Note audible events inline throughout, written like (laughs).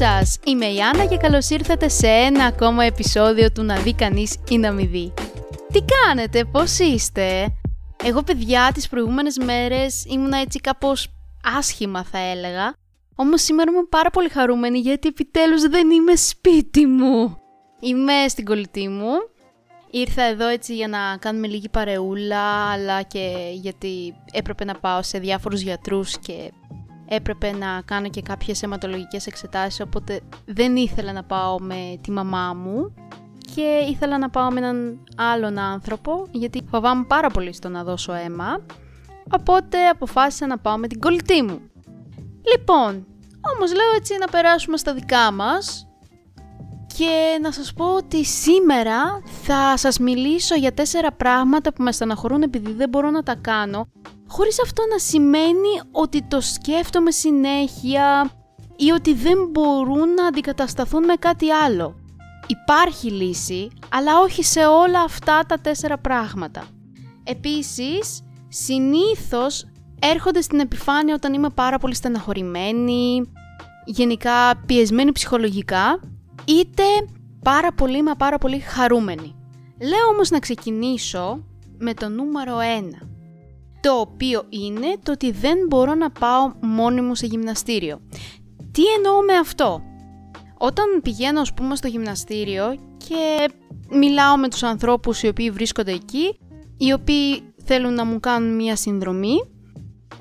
σας! Είμαι η Άννα και καλώς ήρθατε σε ένα ακόμα επεισόδιο του «Να δει κανείς ή να μη δει». Τι κάνετε, πώς είστε; Εγώ παιδιά τις προηγούμενες μέρες ήμουνα έτσι κάπως άσχημα θα έλεγα, όμως σήμερα είμαι πάρα πολύ χαρούμενη γιατί επιτέλους δεν είμαι σπίτι μου. Είμαι στην κολλητή μου, ήρθα εδώ έτσι για να κάνουμε λίγη παρεούλα, αλλά και γιατί έπρεπε να πάω σε διάφορους γιατρούς και έπρεπε να κάνω και κάποιες αιματολογικές εξετάσεις, οπότε δεν ήθελα να πάω με τη μαμά μου και ήθελα να πάω με έναν άλλον άνθρωπο, γιατί φοβάμαι πάρα πολύ στο να δώσω αίμα, οπότε αποφάσισα να πάω με την κολλητή μου. Λοιπόν, όμως λέω έτσι να περάσουμε στα δικά μας και να σας πω ότι σήμερα θα σας μιλήσω για τέσσερα πράγματα που με στεναχωρούν επειδή δεν μπορώ να τα κάνω χωρίς αυτό να σημαίνει ότι το σκέφτομαι συνέχεια ή ότι δεν μπορούν να αντικατασταθούν με κάτι άλλο. Υπάρχει λύση, αλλά όχι σε όλα αυτά τα τέσσερα πράγματα. Επίσης, συνήθως έρχονται στην επιφάνεια όταν είμαι πάρα πολύ στεναχωρημένη, γενικά πιεσμένη ψυχολογικά, είτε πάρα πολύ μα πάρα πολύ χαρούμενη. Λέω όμως να ξεκινήσω με το νούμερο 1 το οποίο είναι το ότι δεν μπορώ να πάω μόνη μου σε γυμναστήριο. Τι εννοώ με αυτό; Όταν πηγαίνω ας πούμε στο γυμναστήριο και μιλάω με τους ανθρώπους οι οποίοι βρίσκονται εκεί, οι οποίοι θέλουν να μου κάνουν μια συνδρομή,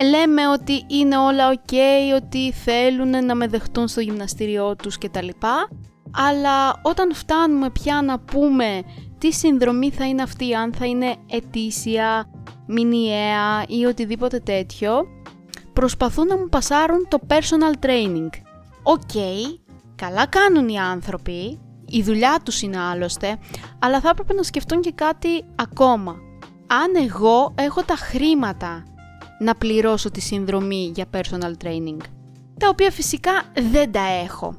λέμε ότι είναι όλα ok, ότι θέλουν να με δεχτούν στο γυμναστήριό τους κτλ. Αλλά όταν φτάνουμε πια να πούμε τι συνδρομή θα είναι αυτή, αν θα είναι ετήσια, μηνιαία ή οτιδήποτε τέτοιο, προσπαθούν να μου πασάρουν το personal training. OK, καλά κάνουν οι άνθρωποι, η δουλειά τους είναι άλλωστε, αλλά θα έπρεπε να σκεφτούν και κάτι ακόμα. Αν εγώ έχω τα χρήματα να πληρώσω τη συνδρομή για personal training, τα οποία φυσικά δεν τα έχω.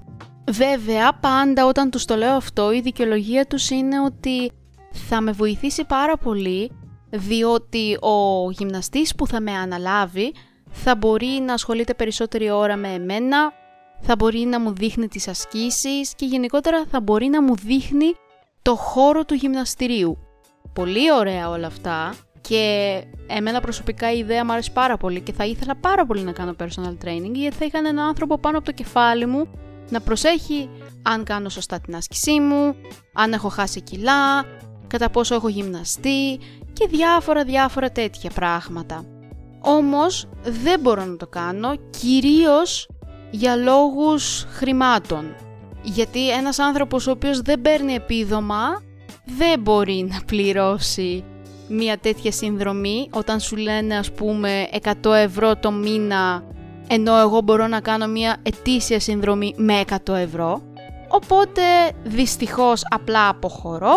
Βέβαια, πάντα όταν τους το λέω αυτό, η δικαιολογία τους είναι ότι θα με βοηθήσει πάρα πολύ διότι ο γυμναστής που θα με αναλάβει θα μπορεί να ασχολείται περισσότερη ώρα με εμένα, θα μπορεί να μου δείχνει τις ασκήσεις και γενικότερα θα μπορεί να μου δείχνει το χώρο του γυμναστηρίου. Πολύ ωραία όλα αυτά και εμένα προσωπικά η ιδέα μου αρέσει πάρα πολύ και θα ήθελα πάρα πολύ να κάνω personal training γιατί θα είχα έναν άνθρωπο πάνω από το κεφάλι μου να προσέχει αν κάνω σωστά την άσκησή μου, αν έχω χάσει κιλά, κατά πόσο έχω γυμναστεί και διάφορα διάφορα τέτοια πράγματα. Όμως δεν μπορώ να το κάνω κυρίως για λόγους χρημάτων. Γιατί ένας άνθρωπος ο οποίος δεν παίρνει επίδομα δεν μπορεί να πληρώσει μια τέτοια συνδρομή όταν σου λένε ας πούμε 100 ευρώ το μήνα ενώ εγώ μπορώ να κάνω μια ετήσια συνδρομή με 100 ευρώ. Οπότε δυστυχώς απλά αποχωρώ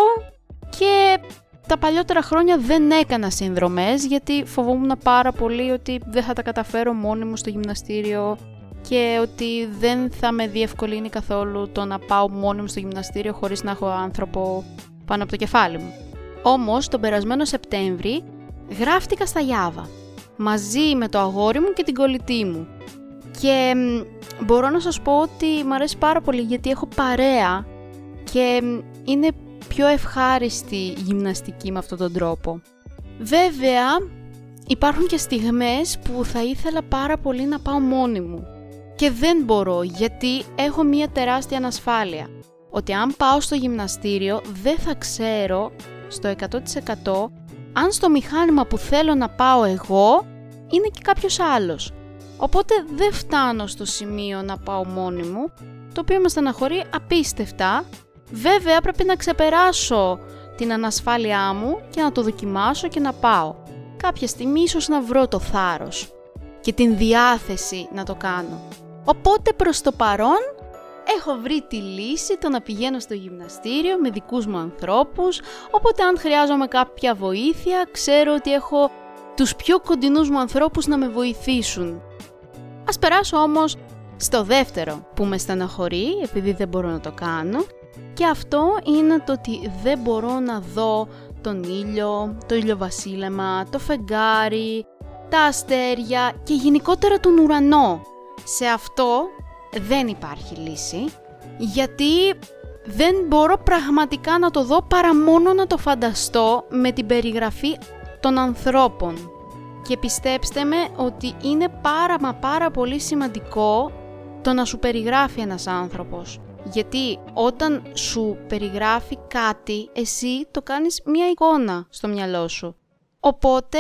και τα παλιότερα χρόνια δεν έκανα συνδρομές γιατί φοβόμουν πάρα πολύ ότι δεν θα τα καταφέρω μόνη μου στο γυμναστήριο και ότι δεν θα με διευκολύνει καθόλου το να πάω μόνη μου στο γυμναστήριο χωρίς να έχω άνθρωπο πάνω από το κεφάλι μου. Όμως, τον περασμένο Σεπτέμβρη γράφτηκα στα Γιάβα μαζί με το αγόρι μου και την κολλητή μου. Και μπορώ να σας πω ότι μου αρέσει πάρα πολύ γιατί έχω παρέα και είναι πιο ευχάριστη γυμναστική με αυτόν τον τρόπο. Βέβαια, υπάρχουν και στιγμές που θα ήθελα πάρα πολύ να πάω μόνη μου. Και δεν μπορώ γιατί έχω μία τεράστια ανασφάλεια. Ότι αν πάω στο γυμναστήριο δεν θα ξέρω στο 100% αν στο μηχάνημα που θέλω να πάω εγώ είναι και κάποιος άλλος. Οπότε δεν φτάνω στο σημείο να πάω μόνη μου, το οποίο με στεναχωρεί απίστευτα Βέβαια πρέπει να ξεπεράσω την ανασφάλειά μου και να το δοκιμάσω και να πάω. Κάποια στιγμή ίσως να βρω το θάρρος και την διάθεση να το κάνω. Οπότε προς το παρόν έχω βρει τη λύση το να πηγαίνω στο γυμναστήριο με δικούς μου ανθρώπους, οπότε αν χρειάζομαι κάποια βοήθεια ξέρω ότι έχω τους πιο κοντινούς μου ανθρώπους να με βοηθήσουν. Ας περάσω όμως στο δεύτερο που με στεναχωρεί επειδή δεν μπορώ να το κάνω και αυτό είναι το ότι δεν μπορώ να δω τον ήλιο, το ηλιοβασίλεμα, το φεγγάρι, τα αστέρια και γενικότερα τον ουρανό. Σε αυτό δεν υπάρχει λύση, γιατί δεν μπορώ πραγματικά να το δω παρά μόνο να το φανταστώ με την περιγραφή των ανθρώπων. Και πιστέψτε με ότι είναι πάρα μα πάρα πολύ σημαντικό το να σου περιγράφει ένας άνθρωπος. Γιατί όταν σου περιγράφει κάτι, εσύ το κάνεις μία εικόνα στο μυαλό σου. Οπότε,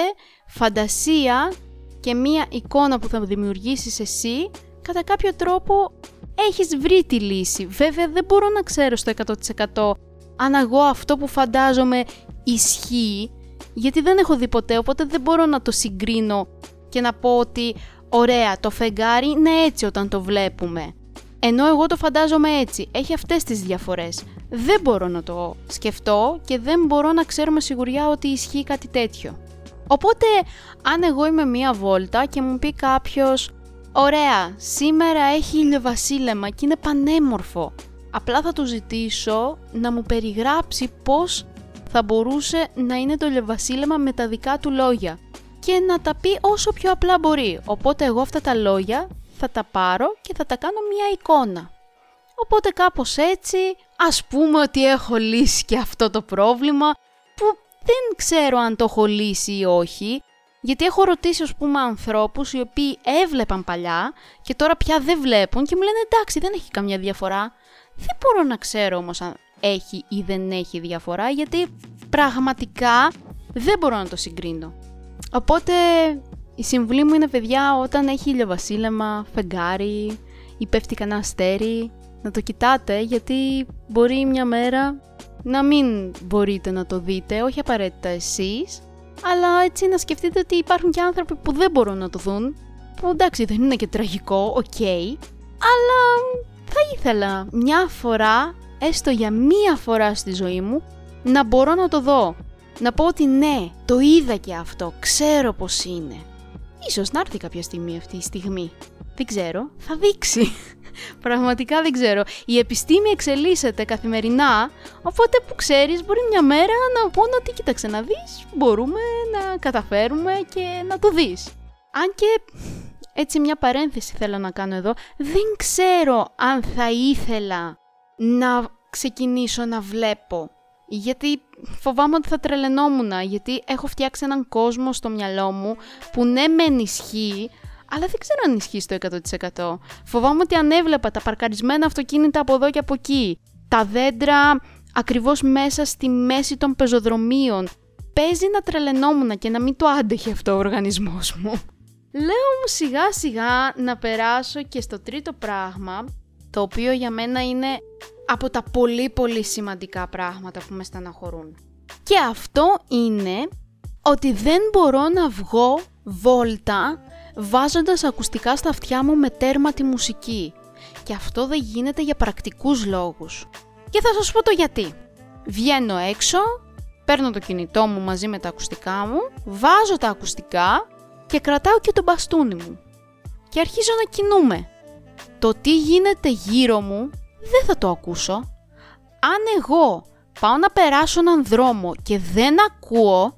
φαντασία και μία εικόνα που θα δημιουργήσεις εσύ, κατά κάποιο τρόπο έχεις βρει τη λύση. Βέβαια δεν μπορώ να ξέρω στο 100% αν εγώ αυτό που φαντάζομαι ισχύει, γιατί δεν έχω δει ποτέ, οπότε δεν μπορώ να το συγκρίνω και να πω ότι ωραία, το φεγγάρι είναι έτσι όταν το βλέπουμε. Ενώ εγώ το φαντάζομαι έτσι, έχει αυτές τις διαφορές. Δεν μπορώ να το σκεφτώ και δεν μπορώ να ξέρω με σιγουριά ότι ισχύει κάτι τέτοιο. Οπότε, αν εγώ είμαι μία βόλτα και μου πει κάποιος «Ωραία, σήμερα έχει ηλιοβασίλεμα και είναι πανέμορφο», απλά θα του ζητήσω να μου περιγράψει πώς θα μπορούσε να είναι το ηλιοβασίλεμα με τα δικά του λόγια και να τα πει όσο πιο απλά μπορεί. Οπότε εγώ αυτά τα λόγια θα τα πάρω και θα τα κάνω μια εικόνα. Οπότε κάπως έτσι ας πούμε ότι έχω λύσει και αυτό το πρόβλημα που δεν ξέρω αν το έχω λύσει ή όχι γιατί έχω ρωτήσει ας πούμε ανθρώπους οι οποίοι έβλεπαν παλιά και τώρα πια δεν βλέπουν και μου λένε εντάξει δεν έχει καμιά διαφορά. Δεν μπορώ να ξέρω όμως αν έχει ή δεν έχει διαφορά γιατί πραγματικά δεν μπορώ να το συγκρίνω. Οπότε η συμβουλή μου είναι παιδιά όταν έχει ηλιοβασίλεμα, φεγγάρι ή πέφτει κανένα αστέρι να το κοιτάτε γιατί μπορεί μια μέρα να μην μπορείτε να το δείτε, όχι απαραίτητα εσείς, αλλά έτσι να σκεφτείτε ότι υπάρχουν και άνθρωποι που δεν μπορούν να το δουν, που εντάξει δεν είναι και τραγικό, οκ, αλλά θα ήθελα μια φορά, έστω για μία φορά στη ζωή μου, να μπορώ να το δω. Να πω ότι ναι, το είδα και αυτό, ξέρω πως είναι. Ίσως να έρθει κάποια στιγμή αυτή η στιγμή. Δεν ξέρω, θα δείξει. (laughs) Πραγματικά δεν ξέρω. Η επιστήμη εξελίσσεται καθημερινά, οπότε που ξέρεις μπορεί μια μέρα να πούνε ότι κοίταξε να δεις, μπορούμε να καταφέρουμε και να το δεις. Αν και έτσι μια παρένθεση θέλω να κάνω εδώ, δεν ξέρω αν θα ήθελα να ξεκινήσω να βλέπω. Γιατί φοβάμαι ότι θα τρελαινόμουν, γιατί έχω φτιάξει έναν κόσμο στο μυαλό μου που ναι μεν ισχύει, αλλά δεν ξέρω αν ισχύει στο 100%. Φοβάμαι ότι αν έβλεπα τα παρκαρισμένα αυτοκίνητα από εδώ και από εκεί, τα δέντρα ακριβώς μέσα στη μέση των πεζοδρομίων, παίζει να τρελαινόμουν και να μην το άντεχε αυτό ο οργανισμός μου. Λέω μου σιγά σιγά να περάσω και στο τρίτο πράγμα, το οποίο για μένα είναι από τα πολύ πολύ σημαντικά πράγματα που με στεναχωρούν. Και αυτό είναι ότι δεν μπορώ να βγω βόλτα βάζοντας ακουστικά στα αυτιά μου με τέρμα τη μουσική. Και αυτό δεν γίνεται για πρακτικούς λόγους. Και θα σας πω το γιατί. Βγαίνω έξω, παίρνω το κινητό μου μαζί με τα ακουστικά μου, βάζω τα ακουστικά και κρατάω και το μπαστούνι μου. Και αρχίζω να κινούμε. Το τι γίνεται γύρω μου δεν θα το ακούσω. Αν εγώ πάω να περάσω έναν δρόμο και δεν ακούω,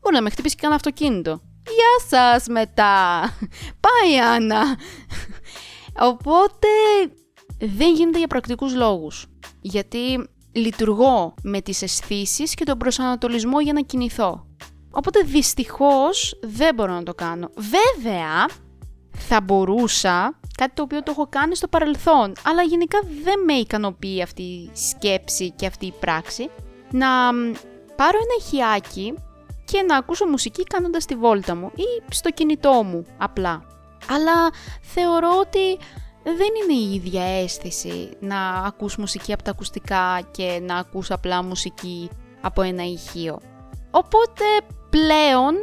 μπορεί να με χτυπήσει και κανένα αυτοκίνητο. Γεια σας μετά. Πάει Άννα. Οπότε δεν γίνεται για πρακτικούς λόγους. Γιατί λειτουργώ με τις αισθήσεις και τον προσανατολισμό για να κινηθώ. Οπότε δυστυχώς δεν μπορώ να το κάνω. Βέβαια θα μπορούσα, κάτι το οποίο το έχω κάνει στο παρελθόν, αλλά γενικά δεν με ικανοποιεί αυτή η σκέψη και αυτή η πράξη, να πάρω ένα ηχιάκι και να ακούσω μουσική κάνοντας τη βόλτα μου ή στο κινητό μου απλά. Αλλά θεωρώ ότι δεν είναι η ίδια αίσθηση να ακούς μουσική από τα ακουστικά και να ακούς απλά μουσική από ένα ηχείο. Οπότε πλέον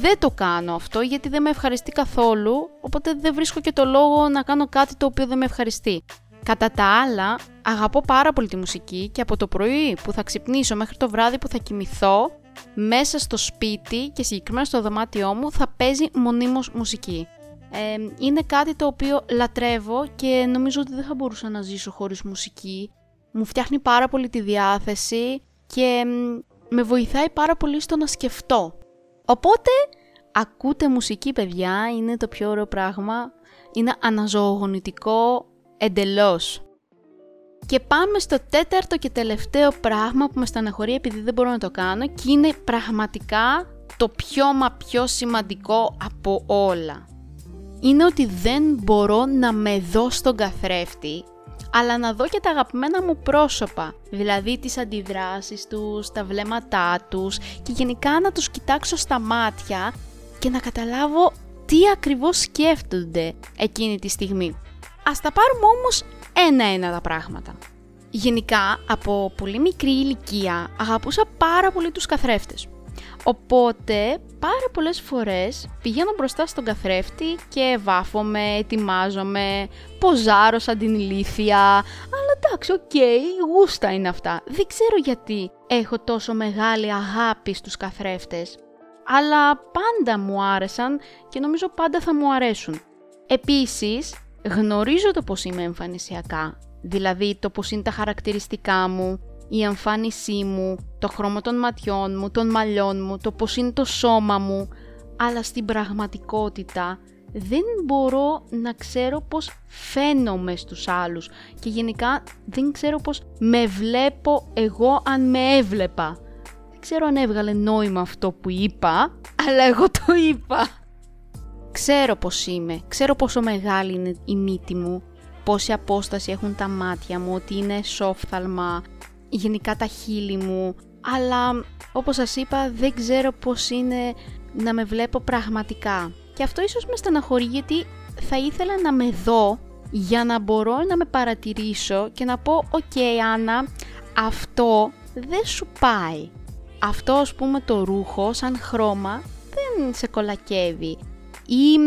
δεν το κάνω αυτό γιατί δεν με ευχαριστεί καθόλου, οπότε δεν βρίσκω και το λόγο να κάνω κάτι το οποίο δεν με ευχαριστεί. Κατά τα άλλα, αγαπώ πάρα πολύ τη μουσική και από το πρωί που θα ξυπνήσω μέχρι το βράδυ που θα κοιμηθώ, μέσα στο σπίτι και συγκεκριμένα στο δωμάτιό μου θα παίζει μονίμως μουσική. Ε, είναι κάτι το οποίο λατρεύω και νομίζω ότι δεν θα μπορούσα να ζήσω χωρίς μουσική. Μου φτιάχνει πάρα πολύ τη διάθεση και με βοηθάει πάρα πολύ στο να σκεφτώ. Οπότε, ακούτε μουσική παιδιά, είναι το πιο ωραίο πράγμα. Είναι αναζωογονητικό, εντελώς. Και πάμε στο τέταρτο και τελευταίο πράγμα που με στεναχωρεί επειδή δεν μπορώ να το κάνω και είναι πραγματικά το πιο μα πιο σημαντικό από όλα. Είναι ότι δεν μπορώ να με δω στον καθρέφτη αλλά να δω και τα αγαπημένα μου πρόσωπα, δηλαδή τις αντιδράσεις τους, τα βλέμματά τους και γενικά να τους κοιτάξω στα μάτια και να καταλάβω τι ακριβώς σκέφτονται εκείνη τη στιγμή. Ας τα πάρουμε όμως ένα-ένα τα πράγματα. Γενικά, από πολύ μικρή ηλικία αγαπούσα πάρα πολύ τους καθρέφτες. Οπότε, πάρα πολλές φορές πηγαίνω μπροστά στον καθρέφτη και βάφομαι, ετοιμάζομαι, ποζάρω σαν την ηλίθια. Αλλά εντάξει, OK, okay, γούστα είναι αυτά. Δεν ξέρω γιατί έχω τόσο μεγάλη αγάπη στους καθρέφτες. Αλλά πάντα μου άρεσαν και νομίζω πάντα θα μου αρέσουν. Επίσης, γνωρίζω το πώς είμαι εμφανισιακά. Δηλαδή το πώς είναι τα χαρακτηριστικά μου, η εμφάνισή μου, το χρώμα των ματιών μου, των μαλλιών μου, το πώς είναι το σώμα μου, αλλά στην πραγματικότητα δεν μπορώ να ξέρω πώς φαίνομαι στους άλλους. Και γενικά δεν ξέρω πώς με βλέπω εγώ αν με έβλεπα. Δεν ξέρω αν έβγαλε νόημα αυτό που είπα, αλλά εγώ το είπα. Ξέρω πώς είμαι, ξέρω πόσο μεγάλη είναι η μύτη μου, πόση απόσταση έχουν τα μάτια μου, ότι είναι σόφθαλμα, γενικά τα χείλη μου, αλλά όπως σας είπα δεν ξέρω πώς είναι να με βλέπω πραγματικά. Και αυτό ίσως με στεναχωρεί γιατί θα ήθελα να με δω για να μπορώ να με παρατηρήσω και να πω «OK Άννα, αυτό δεν σου πάει». Αυτό ας πούμε το ρούχο σαν χρώμα δεν σε κολακεύει. Ή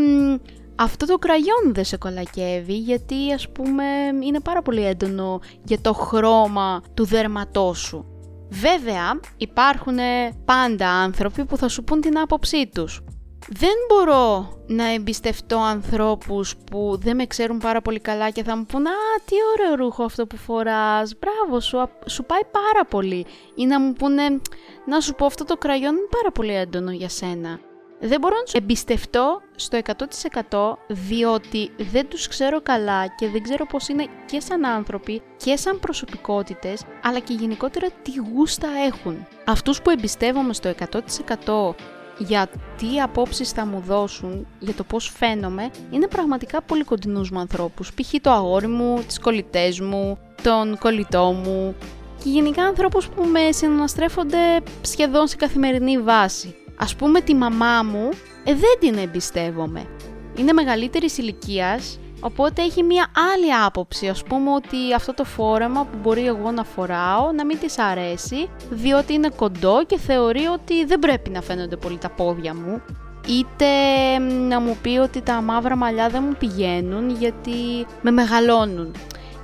αυτό το κραγιόν δεν σε κολακεύει γιατί ας πούμε είναι πάρα πολύ έντονο για το χρώμα του δέρματός σου. Βέβαια υπάρχουν πάντα άνθρωποι που θα σου πούν την άποψή τους. Δεν μπορώ να εμπιστευτώ ανθρώπους που δεν με ξέρουν πάρα πολύ καλά και θα μου πούν «Α, τι ωραίο ρούχο αυτό που φοράς, μπράβο σου, σου πάει πάρα πολύ» ή να μου πούνε «Να σου πω αυτό το κραγιόν είναι πάρα πολύ έντονο για σένα» δεν μπορώ να τους εμπιστευτώ στο 100% διότι δεν τους ξέρω καλά και δεν ξέρω πώς είναι και σαν άνθρωποι και σαν προσωπικότητες αλλά και γενικότερα τι γούστα έχουν. Αυτούς που εμπιστεύομαι στο 100% για τι απόψεις θα μου δώσουν, για το πώς φαίνομαι, είναι πραγματικά πολύ κοντινούς μου ανθρώπους. Π.χ. το αγόρι μου, τις κολλητές μου, τον κολλητό μου και γενικά ανθρώπους που με συναναστρέφονται σχεδόν σε καθημερινή βάση. Ας πούμε τη μαμά μου ε, δεν την εμπιστεύομαι. Είναι μεγαλύτερης ηλικίας, οπότε έχει μία άλλη άποψη. Ας πούμε ότι αυτό το φόρεμα που μπορεί εγώ να φοράω να μην της αρέσει, διότι είναι κοντό και θεωρεί ότι δεν πρέπει να φαίνονται πολύ τα πόδια μου. Είτε να μου πει ότι τα μαύρα μαλλιά δεν μου πηγαίνουν γιατί με μεγαλώνουν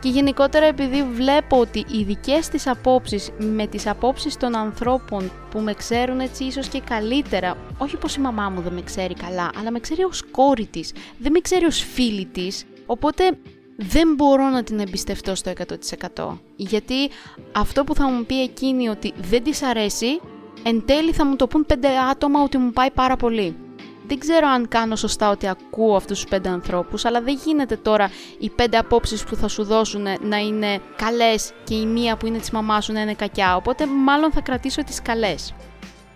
και γενικότερα επειδή βλέπω ότι οι δικές της απόψεις με τις απόψεις των ανθρώπων που με ξέρουν έτσι ίσως και καλύτερα, όχι πως η μαμά μου δεν με ξέρει καλά, αλλά με ξέρει ως κόρη της, δεν με ξέρει ως φίλη της, οπότε δεν μπορώ να την εμπιστευτώ στο 100%. Γιατί αυτό που θα μου πει εκείνη ότι δεν της αρέσει, εν τέλει θα μου το πούν πέντε άτομα ότι μου πάει πάρα πολύ δεν ξέρω αν κάνω σωστά ότι ακούω αυτούς τους πέντε ανθρώπους, αλλά δεν γίνεται τώρα οι πέντε απόψεις που θα σου δώσουν να είναι καλές και η μία που είναι της μαμάς σου να είναι κακιά, οπότε μάλλον θα κρατήσω τις καλές.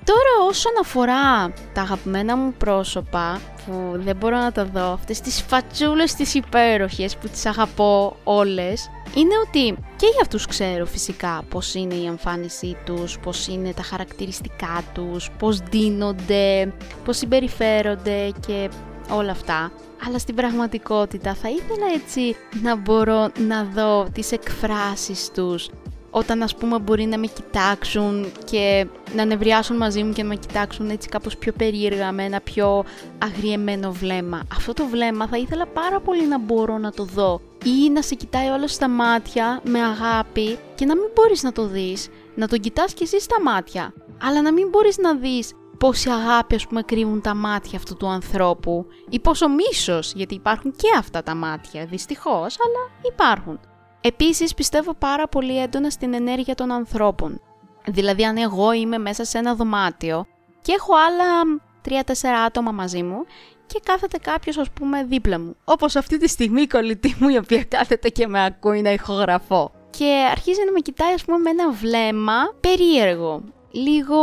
Τώρα όσον αφορά τα αγαπημένα μου πρόσωπα, που δεν μπορώ να τα δω, αυτές τις φατσούλες τις υπέροχες που τις αγαπώ όλες, είναι ότι και για αυτούς ξέρω φυσικά πώς είναι η εμφάνισή τους, πώς είναι τα χαρακτηριστικά τους, πώς δίνονται, πώς συμπεριφέρονται και όλα αυτά. Αλλά στην πραγματικότητα θα ήθελα έτσι να μπορώ να δω τις εκφράσεις τους, όταν ας πούμε μπορεί να με κοιτάξουν και να νευριάσουν μαζί μου και να με κοιτάξουν έτσι κάπως πιο περίεργα με ένα πιο αγριεμένο βλέμμα. Αυτό το βλέμμα θα ήθελα πάρα πολύ να μπορώ να το δω ή να σε κοιτάει όλο στα μάτια με αγάπη και να μην μπορείς να το δεις, να τον κοιτάς κι εσύ στα μάτια, αλλά να μην μπορείς να δεις πόση αγάπη ας πούμε κρύβουν τα μάτια αυτού του ανθρώπου ή πόσο μίσος, γιατί υπάρχουν και αυτά τα μάτια, δυστυχώς, αλλά υπάρχουν. Επίσης πιστεύω πάρα πολύ έντονα στην ενέργεια των ανθρώπων. Δηλαδή αν εγώ είμαι μέσα σε ένα δωμάτιο και έχω άλλα 3-4 άτομα μαζί μου και κάθεται κάποιος, ας πούμε, δίπλα μου. Όπως αυτή τη στιγμή η κολλητή μου, η οποία κάθεται και με ακούει να ηχογραφώ. Και αρχίζει να με κοιτάει, ας πούμε, με ένα βλέμμα περίεργο. Λίγο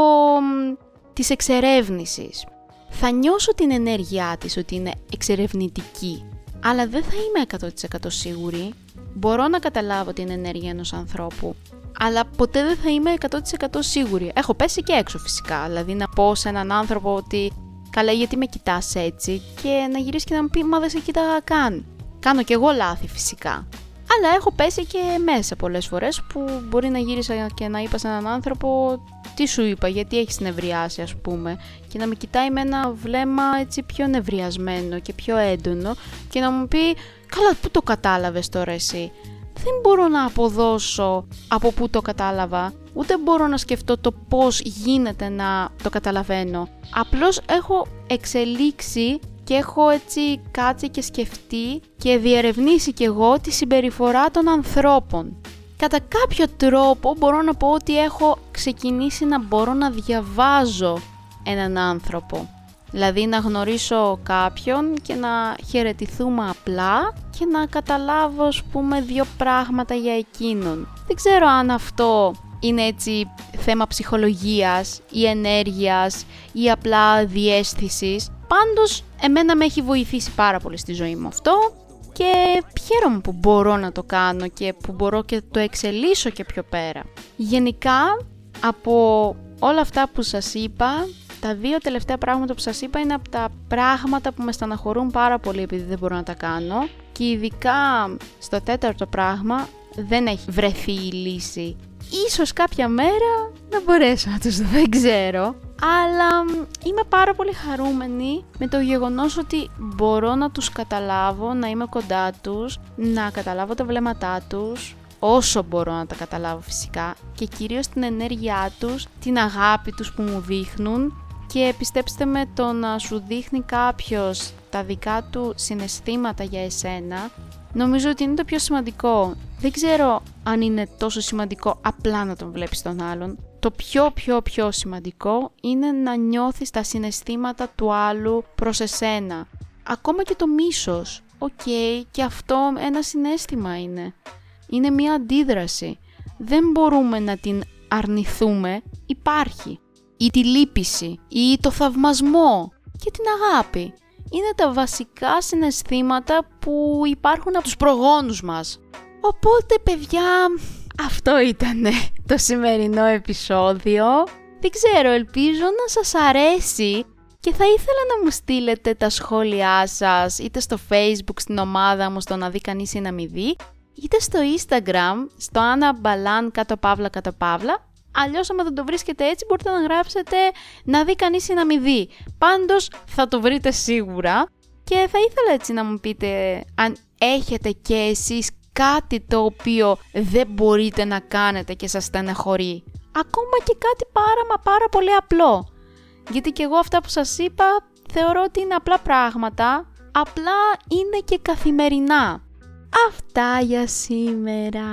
της εξερεύνησης. Θα νιώσω την ενέργειά της ότι είναι εξερευνητική, αλλά δεν θα είμαι 100% σίγουρη. Μπορώ να καταλάβω την ενέργεια ενός ανθρώπου, αλλά ποτέ δεν θα είμαι 100% σίγουρη. Έχω πέσει και έξω φυσικά, δηλαδή να πω σε έναν άνθρωπο ότι καλά γιατί με κοιτάς έτσι και να γυρίσει και να μου πει μα δεν σε κοίταγα καν. Κάνω κι εγώ λάθη φυσικά. Αλλά έχω πέσει και μέσα πολλές φορές που μπορεί να γύρισα και να είπα σε έναν άνθρωπο τι σου είπα, γιατί έχεις νευριάσει ας πούμε και να με κοιτάει με ένα βλέμμα έτσι πιο νευριασμένο και πιο έντονο και να μου πει καλά πού το κατάλαβες τώρα εσύ; Δεν μπορώ να αποδώσω από πού το κατάλαβα, ούτε μπορώ να σκεφτώ το πώς γίνεται να το καταλαβαίνω. Απλώς έχω εξελίξει και έχω έτσι κάτσει και σκεφτεί και διερευνήσει κι εγώ τη συμπεριφορά των ανθρώπων. Κατά κάποιο τρόπο μπορώ να πω ότι έχω ξεκινήσει να μπορώ να διαβάζω έναν άνθρωπο. Δηλαδή να γνωρίσω κάποιον και να χαιρετηθούμε απλά και να καταλάβω ας πούμε δύο πράγματα για εκείνον. Δεν ξέρω αν αυτό είναι έτσι θέμα ψυχολογίας ή ενέργειας ή απλά διέστησης. Πάντως εμένα με έχει βοηθήσει πάρα πολύ στη ζωή μου αυτό και χαίρομαι που μπορώ να το κάνω και που μπορώ και το εξελίσσω και πιο πέρα. Γενικά από όλα αυτά που σας είπα, τα δύο τελευταία πράγματα που σας είπα είναι από τα πράγματα που με στεναχωρούν πάρα πολύ επειδή δεν μπορώ να τα κάνω. Και ειδικά στο τέταρτο πράγμα δεν έχει βρεθεί η λύση. Ίσως κάποια μέρα να μπορέσω να τους δω, δεν ξέρω. Αλλά είμαι πάρα πολύ χαρούμενη με το γεγονός ότι μπορώ να τους καταλάβω, να είμαι κοντά τους, να καταλάβω τα βλέμματά τους, όσο μπορώ να τα καταλάβω φυσικά και κυρίως την ενέργειά τους, την αγάπη τους που μου δείχνουν και πιστέψτε με το να σου δείχνει κάποιος τα δικά του συναισθήματα για εσένα νομίζω ότι είναι το πιο σημαντικό. Δεν ξέρω αν είναι τόσο σημαντικό απλά να τον βλέπεις τον άλλον το πιο πιο πιο σημαντικό είναι να νιώθεις τα συναισθήματα του άλλου προς εσένα. Ακόμα και το μίσος. Οκ, και αυτό ένα συνέστημα είναι. Είναι μια αντίδραση. Δεν μπορούμε να την αρνηθούμε. Υπάρχει. Ή τη λύπηση, ή το θαυμασμό και την αγάπη. Είναι τα βασικά συναισθήματα που υπάρχουν από τους προγόνους μας. Οπότε παιδιά, αυτό ήταν το σημερινό επεισόδιο. Δεν ξέρω, ελπίζω να σας αρέσει και θα ήθελα να μου στείλετε τα σχόλιά σας είτε στο facebook στην ομάδα μου στο να δει κανείς ή να μην δει είτε στο instagram στο Anna Balan κάτω παύλα κάτω παύλα Αλλιώς άμα δεν το βρίσκετε έτσι μπορείτε να γράψετε να δει κανείς ή να μην δει. Πάντως θα το βρείτε σίγουρα και θα ήθελα έτσι να μου πείτε αν έχετε και εσείς κάτι το οποίο δεν μπορείτε να κάνετε και σας στεναχωρεί. Ακόμα και κάτι πάρα μα πάρα πολύ απλό. Γιατί και εγώ αυτά που σας είπα θεωρώ ότι είναι απλά πράγματα, απλά είναι και καθημερινά. Αυτά για σήμερα.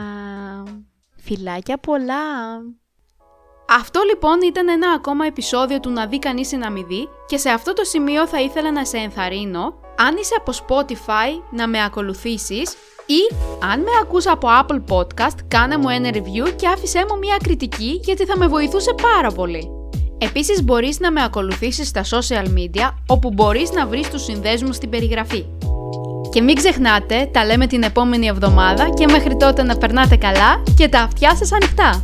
Φιλάκια πολλά. Αυτό λοιπόν ήταν ένα ακόμα επεισόδιο του να δει κανείς ή να μην δει και σε αυτό το σημείο θα ήθελα να σε ενθαρρύνω αν είσαι από Spotify να με ακολουθήσεις ή αν με ακούς από Apple Podcast, κάνε μου ένα review και άφησέ μου μια κριτική γιατί θα με βοηθούσε πάρα πολύ. Επίσης μπορείς να με ακολουθήσεις στα social media όπου μπορείς να βρεις τους συνδέσμους στην περιγραφή. Και μην ξεχνάτε, τα λέμε την επόμενη εβδομάδα και μέχρι τότε να περνάτε καλά και τα αυτιά σας ανοιχτά.